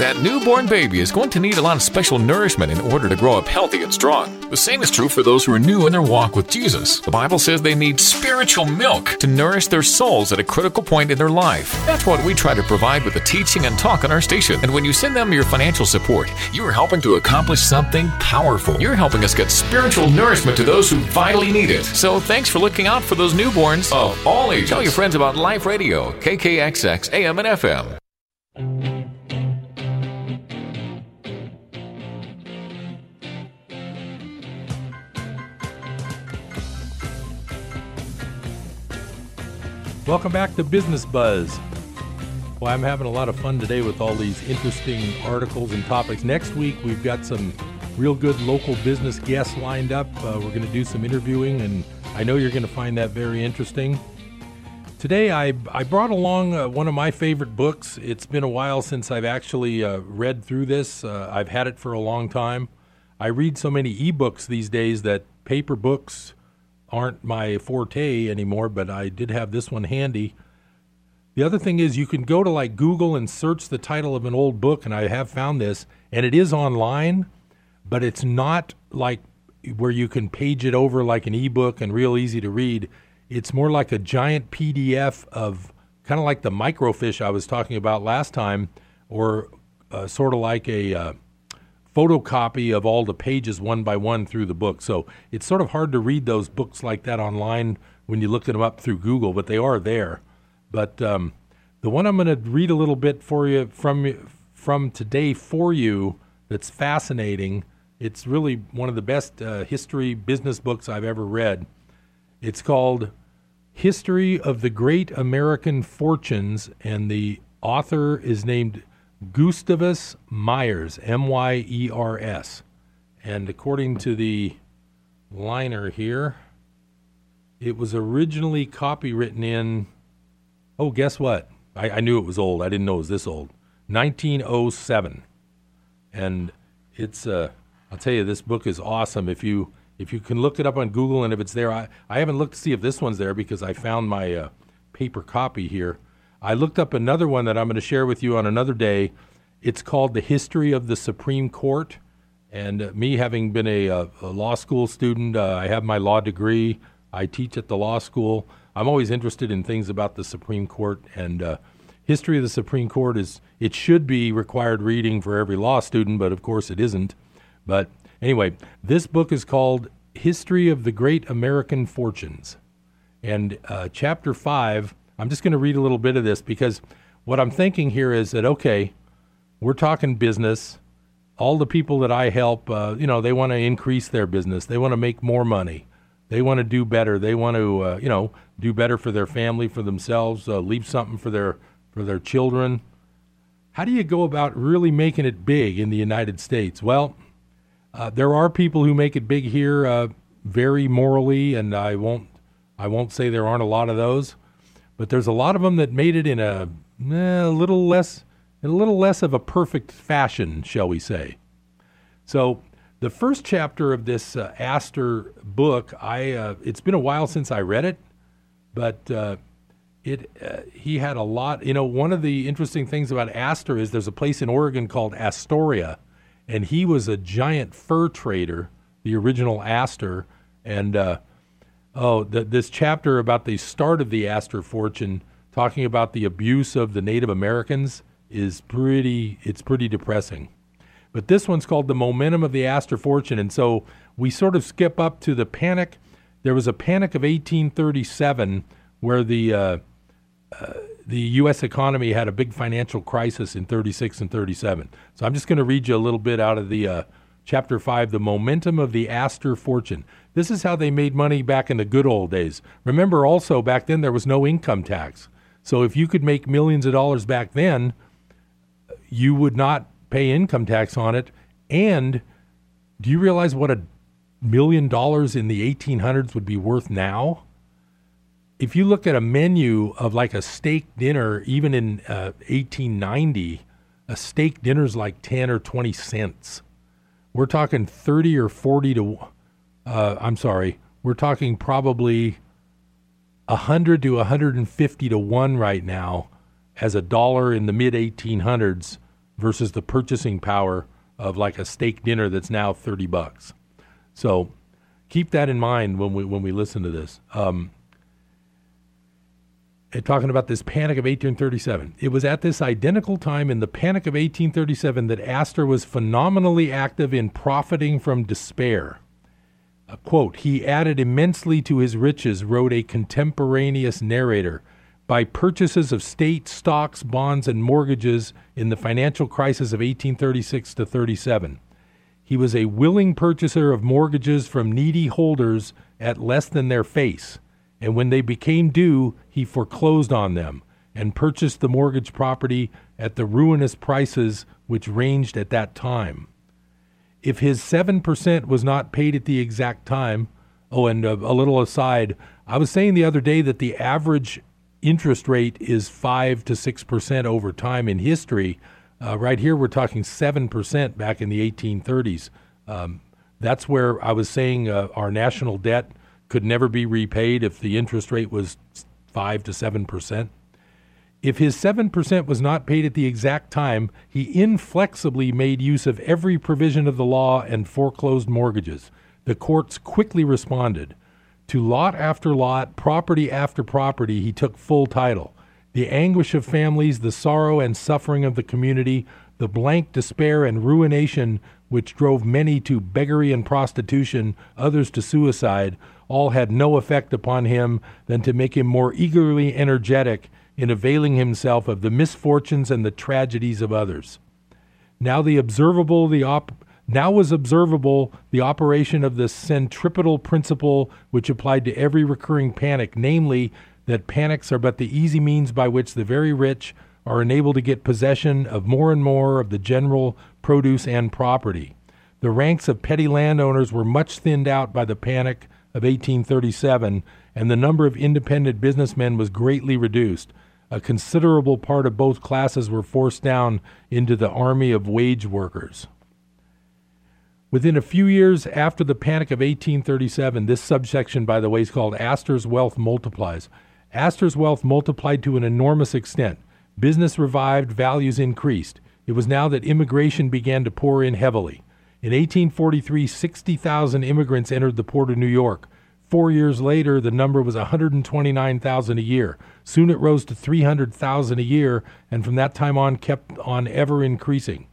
S11: That newborn baby is going to need a lot of special nourishment in order to grow up healthy and strong. The same is true for those who are new in their walk with Jesus. The Bible says they need spiritual milk to nourish their souls at a critical point in their life. That's what we try to provide with the teaching and talk on our station. And when you send them your financial support, you are helping to accomplish something powerful. You're helping us get spiritual nourishment to those who vitally need it. So thanks for looking out for those newborns of all ages. Tell your friends about Life Radio, KKXX, AM and FM.
S1: Welcome back to Business Buzz. Well, I'm having a lot of fun today with all these interesting articles and topics. Next week, we've got some real good local business guests lined up. Uh, we're going to do some interviewing, and I know you're going to find that very interesting. Today, I, I brought along uh, one of my favorite books. It's been a while since I've actually uh, read through this. Uh, I've had it for a long time. I read so many ebooks these days that paper books aren't my forte anymore, but I did have this one handy. The other thing is, you can go to like Google and search the title of an old book, and I have found this, and it is online, but it's not like where you can page it over like an ebook and real easy to read. It's more like a giant PDF of kind of like the microfiche I was talking about last time, or uh, sort of like a uh, photocopy of all the pages one by one through the book. So it's sort of hard to read those books like that online when you look them up through Google, but they are there. But um, the one I'm going to read a little bit for you from from today for you that's fascinating. It's really one of the best uh, history business books I've ever read. It's called History of the Great American Fortunes, and the author is named Gustavus Myers, M Y E R S. And according to the liner here, it was originally copywritten in, oh, guess what? I, I, knew it was old. I didn't know it was this old. 1907. And it's, uh, I'll tell you, this book is awesome. If you if you can look it up on Google and if it's there, I, I haven't looked to see if this one's there because I found my uh, paper copy here. I looked up another one that I'm going to share with you on another day. It's called The History of the Supreme Court. And uh, me having been a, a, a law school student, uh, I have my law degree. I teach at the law school. I'm always interested in things about the Supreme Court and uh, history of the Supreme Court is it should be required reading for every law student, but of course it isn't. But anyway, this book is called History of the Great American Fortunes, and uh, chapter five. I'm just going to read a little bit of this because what I'm thinking here is that okay, we're talking business. All the people that I help, uh, you know, they want to increase their business. They want to make more money. They want to do better. They want to, uh, you know, do better for their family, for themselves, uh, leave something for their for their children. How do you go about really making it big in the United States? Well, uh, there are people who make it big here, uh, very morally, and I won't I won't say there aren't a lot of those, but there's a lot of them that made it in a, eh, a little less a little less of a perfect fashion, shall we say? So the first chapter of this uh, Astor book, I uh, it's been a while since I read it, but uh, it uh, he had a lot. You know, one of the interesting things about Astor is there's a place in Oregon called Astoria, and he was a giant fur trader, the original Astor, and uh, oh, the, this chapter about the start of the Astor fortune, talking about the abuse of the Native Americans, is pretty. It's pretty depressing. But this one's called The Momentum of the Astor Fortune. And so we sort of skip up to the panic. There was a panic of 1837 where the, uh, uh, the U.S. economy had a big financial crisis in 36 and 37. So I'm just going to read you a little bit out of the uh, chapter 5, The Momentum of the Astor Fortune. This is how they made money back in the good old days. Remember also, back then there was no income tax. So if you could make millions of dollars back then, you would not pay income tax on it. And do you realize what a million dollars in the 1800s would be worth now? If you look at a menu of like a steak dinner, even in uh, 1890, a steak dinner is like 10 or 20 cents. We're talking 30 or 40 to, uh, I'm sorry, we're talking probably 100 to 150 to 1 right now as a dollar in the mid 1800s versus the purchasing power of like a steak dinner that's now 30 bucks. So keep that in mind when we when we listen to this. Um, talking about this panic of 1837. It was at this identical time in the panic of 1837 that Astor was phenomenally active in profiting from despair. Quote, he added immensely to his riches, wrote a contemporaneous narrator by purchases of state stocks, bonds, and mortgages in the financial crisis of 1836 to 37. He was a willing purchaser of mortgages from needy holders at less than their face, and when they became due, he foreclosed on them and purchased the mortgage property at the ruinous prices which ranged at that time. If his 7% was not paid at the exact time, oh, and a, a little aside, I was saying the other day that the average interest rate is 5 to 6% over time in history. Uh, right here, we're talking 7% back in the 1830s. Um, that's where I was saying uh, our national debt could never be repaid if the interest rate was 5 to 7%. If his 7% was not paid at the exact time, he inflexibly made use of every provision of the law and foreclosed mortgages. The courts quickly responded. To lot after lot, property after property, he took full title. The anguish of families, the sorrow and suffering of the community, the blank despair and ruination which drove many to beggary and prostitution, others to suicide, all had no effect upon him than to make him more eagerly energetic in availing himself of the misfortunes and the tragedies of others. Now the observable, the op- now was observable the operation of the centripetal principle which applied to every recurring panic, namely, that panics are but the easy means by which the very rich are enabled to get possession of more and more of the general produce and property. The ranks of petty landowners were much thinned out by the panic of 1837, and the number of independent businessmen was greatly reduced. A considerable part of both classes were forced down into the army of wage workers. Within a few years after the Panic of 1837, this subsection, by the way, is called Astor's Wealth Multiplies. Astor's wealth multiplied to an enormous extent. Business revived, values increased. It was now that immigration began to pour in heavily. In 1843, 60,000 immigrants entered the port of New York. Four years later, the number was 129,000 a year. Soon it rose to 300,000 a year, and from that time on kept on ever increasing.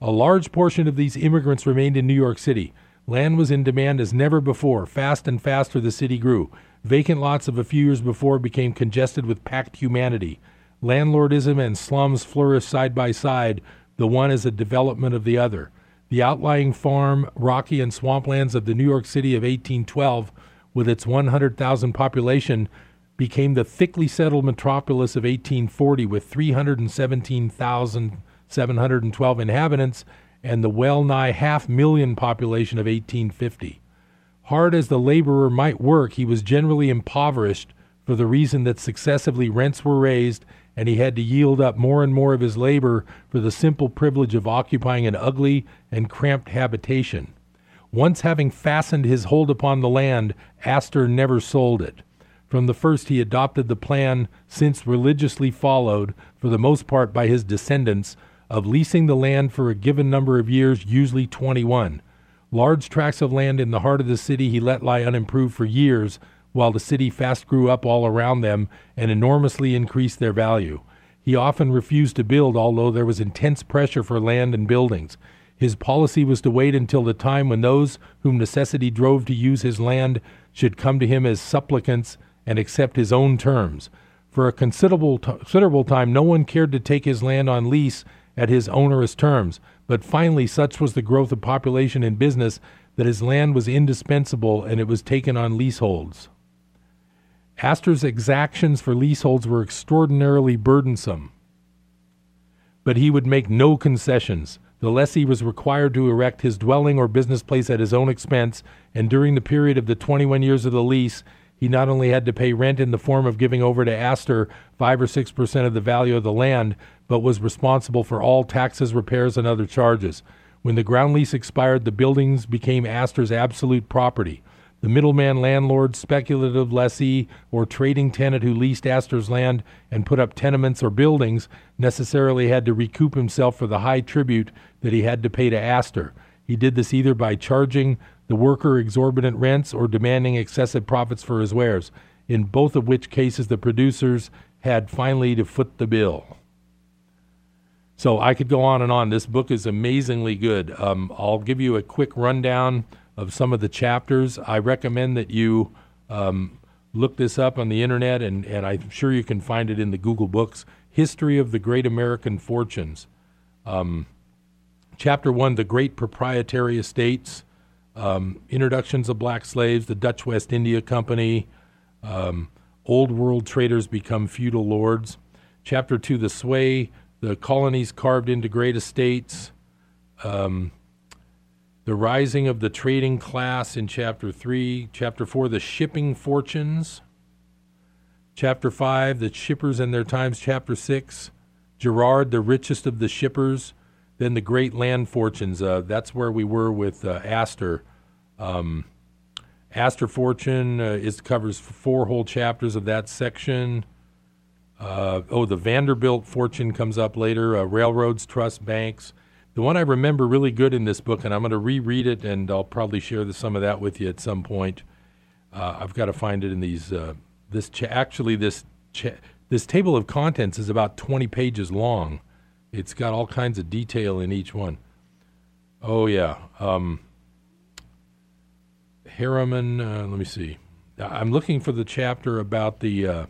S1: A large portion of these immigrants remained in New York City. Land was in demand as never before. Fast and faster the city grew. Vacant lots of a few years before became congested with packed humanity. Landlordism and slums flourished side by side, the one as a development of the other. The outlying farm, rocky, and swamplands of the New York City of 1812, with its 100,000 population, became the thickly settled metropolis of 1840 with 317,712 inhabitants and the well nigh half million population of 1850. Hard as the laborer might work, he was generally impoverished for the reason that successively rents were raised and he had to yield up more and more of his labor for the simple privilege of occupying an ugly and cramped habitation. Once having fastened his hold upon the land, Astor never sold it. From the first, he adopted the plan, since religiously followed, for the most part by his descendants, of leasing the land for a given number of years, usually 21. Large tracts of land in the heart of the city he let lie unimproved for years, while the city fast grew up all around them and enormously increased their value. He often refused to build, although there was intense pressure for land and buildings. His policy was to wait until the time when those whom necessity drove to use his land should come to him as supplicants and accept his own terms. For a considerable, t- considerable time, no one cared to take his land on lease at his onerous terms, but finally, such was the growth of population and business that his land was indispensable and it was taken on leaseholds. Astor's exactions for leaseholds were extraordinarily burdensome, but he would make no concessions. The lessee was required to erect his dwelling or business place at his own expense, and during the period of the 21 years of the lease, he not only had to pay rent in the form of giving over to Astor 5 or 6 percent of the value of the land, but was responsible for all taxes, repairs, and other charges. When the ground lease expired, the buildings became Astor's absolute property. The middleman landlord, speculative lessee, or trading tenant who leased Astor's land and put up tenements or buildings necessarily had to recoup himself for the high tribute that he had to pay to Astor. He did this either by charging the worker exorbitant rents or demanding excessive profits for his wares, in both of which cases the producers had finally to foot the bill. So I could go on and on. This book is amazingly good. Um, I'll give you a quick rundown of some of the chapters. I recommend that you um, look this up on the internet, and, and I'm sure you can find it in the Google Books History of the Great American Fortunes. Um, chapter one The Great Proprietary Estates um, introductions of black slaves, the Dutch West India Company, um, old world traders become feudal lords. Chapter two, the sway, the colonies carved into great estates, um, the rising of the trading class in chapter three. Chapter four, the shipping fortunes. Chapter five, the shippers and their times. Chapter six, Girard, the richest of the shippers. Then the great land fortunes. Uh, that's where we were with uh, Astor. Um, Astor Fortune uh, is covers four whole chapters of that section. Uh, oh, the Vanderbilt fortune comes up later. Uh, railroads, trust, banks. The one I remember really good in this book, and I'm going to reread it, and I'll probably share the, some of that with you at some point. Uh, I've got to find it in these. Uh, this cha- actually this cha- this table of contents is about 20 pages long. It's got all kinds of detail in each one. Oh yeah. Um, Harriman, uh, let me see. I'm looking for the chapter about the uh,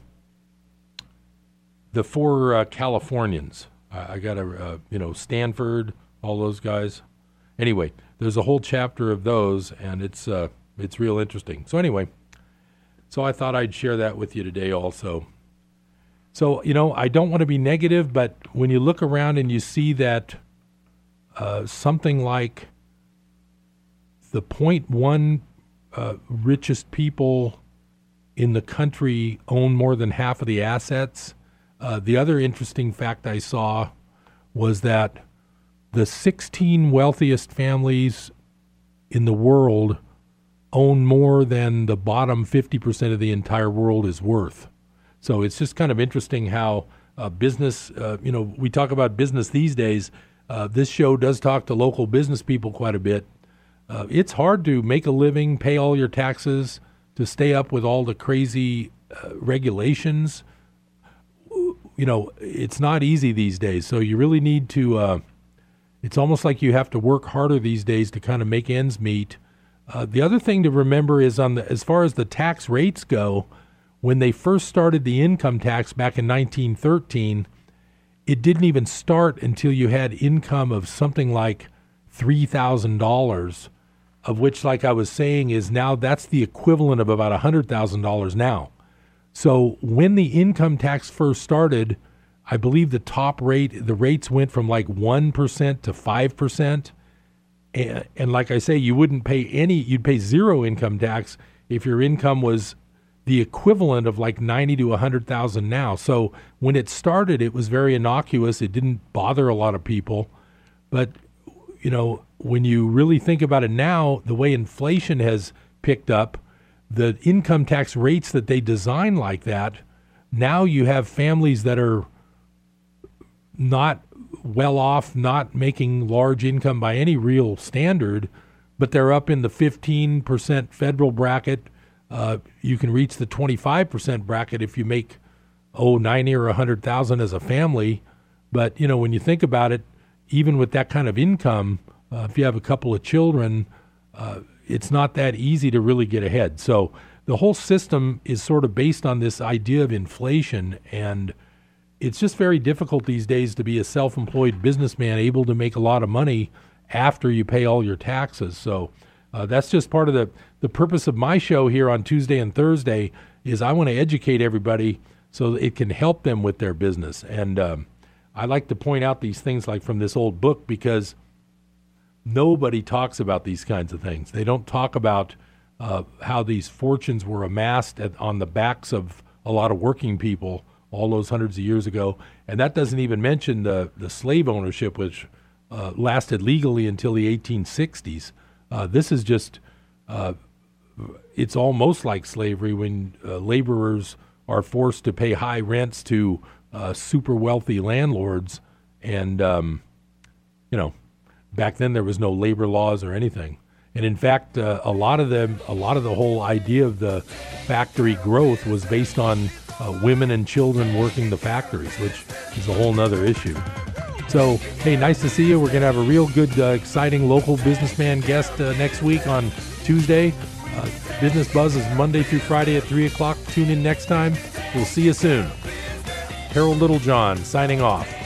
S1: the four uh, Californians. I, I got a uh, you know Stanford, all those guys. Anyway, there's a whole chapter of those, and it's uh, it's real interesting. So anyway, so I thought I'd share that with you today also. So, you know, I don't want to be negative, but when you look around and you see that uh, something like the 0.1 uh, richest people in the country own more than half of the assets. Uh, the other interesting fact I saw was that the 16 wealthiest families in the world own more than the bottom 50% of the entire world is worth. So it's just kind of interesting how uh, business, uh, you know, we talk about business these days. Uh, this show does talk to local business people quite a bit. Uh, it's hard to make a living, pay all your taxes, to stay up with all the crazy uh, regulations. You know, it's not easy these days. So you really need to. It's almost like you have to work harder these days to kind of make ends meet. Uh, the other thing to remember is on the as far as the tax rates go, when they first started the income tax back in 1913, it didn't even start until you had income of something like three thousand dollars, of which, like I was saying, is now that's the equivalent of about hundred thousand dollars now. So when the income tax first started, I believe the top rate, the rates went from like 1% to 5%. And, and like I say, you wouldn't pay any, you'd pay zero income tax if your income was the equivalent of like 90 to 100,000 now. So when it started, it was very innocuous. It didn't bother a lot of people. But, you know, when you really think about it now, the way inflation has picked up, the income tax rates that they design like that, now you have families that are not well off, not making large income by any real standard, but they're up in the 15% federal bracket. Uh, you can reach the 25% bracket if you make oh 90 or 100,000 as a family. But you know when you think about it, even with that kind of income, uh, if you have a couple of children, uh, it's not that easy to really get ahead. So the whole system is sort of based on this idea of inflation and it's just very difficult these days to be a self-employed businessman able to make a lot of money after you pay all your taxes. So uh, that's just part of the the purpose of my show here on Tuesday and Thursday is I want to educate everybody so it can help them with their business. And um, I like to point out these things like from this old book because nobody talks about these kinds of things. They don't talk about uh, how these fortunes were amassed at, on the backs of a lot of working people all those hundreds of years ago. And that doesn't even mention the, the slave ownership, which uh, lasted legally until the 1860s. Uh, this is just, uh, it's almost like slavery when uh, laborers are forced to pay high rents to uh, super wealthy landlords. And, um, you know, back then there was no labor laws or anything. And in fact, uh, a lot of them, a lot of the whole idea of the factory growth was based on uh, women and children working the factories, which is a whole nother issue. So, hey, nice to see you. We're going to have a real good, uh, exciting local businessman guest uh, next week on Tuesday. Uh, Business Buzz is Monday through Friday at 3 o'clock. Tune in next time. We'll see you soon. Harold Littlejohn signing off.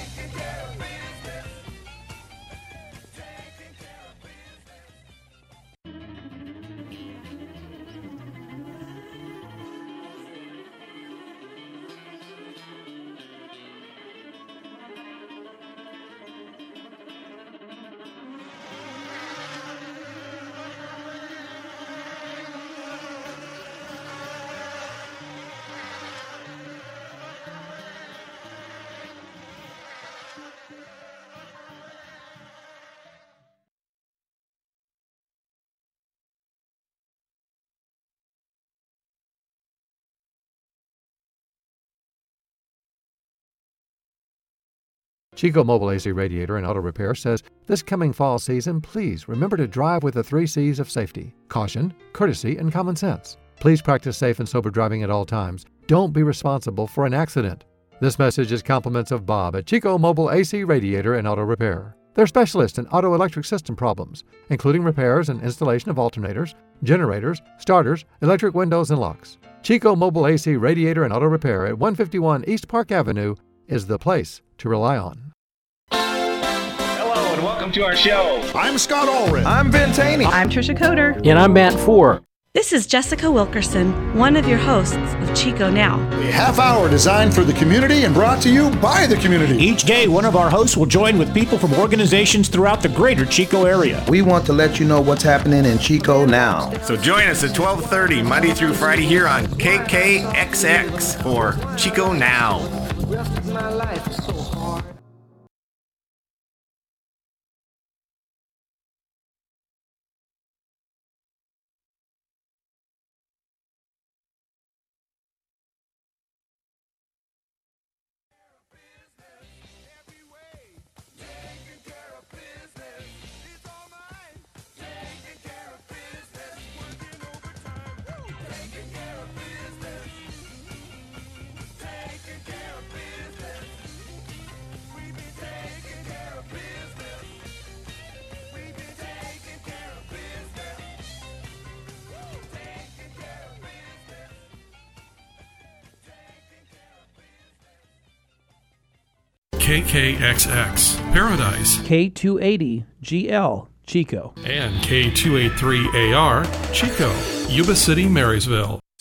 S4: Chico Mobile AC Radiator and Auto Repair says this coming fall season, please remember to drive with the three C's of safety caution, courtesy, and common sense. Please practice safe and sober driving at all times. Don't be responsible for an accident. This message is compliments of Bob at Chico Mobile AC Radiator and Auto Repair. They're specialists in auto electric system problems, including repairs and installation of alternators, generators, starters, electric windows, and locks. Chico Mobile AC Radiator and Auto Repair at 151 East Park Avenue is the place to rely on.
S12: Hello and welcome to our show.
S13: I'm Scott Allred.
S14: I'm Ben Taney.
S15: I'm Trisha Coder.
S16: And I'm Matt Four.
S15: This is Jessica Wilkerson, one of your hosts of Chico Now.
S13: A half hour designed for the community and brought to you by the community.
S16: Each day, one of our hosts will join with people from organizations throughout the greater Chico area.
S14: We want to let you know what's happening in Chico now.
S17: So join us at 12:30 Monday through Friday here on KKXX for Chico Now.
S18: Taking KKXX, Paradise,
S19: K280GL, Chico.
S18: and K283AR, Chico, Yuba City, Marysville.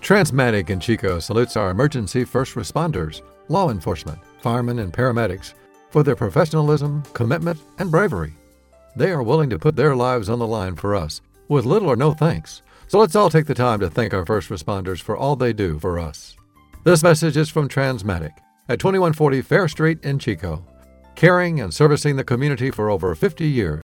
S4: Transmatic in Chico salutes our emergency first responders, law enforcement, firemen, and paramedics for their professionalism, commitment, and bravery. They are willing to put their lives on the line for us with little or no thanks. So let's all take the time to thank our first responders for all they do for us. This message is from Transmatic at 2140 Fair Street in Chico, caring and servicing the community for over 50 years.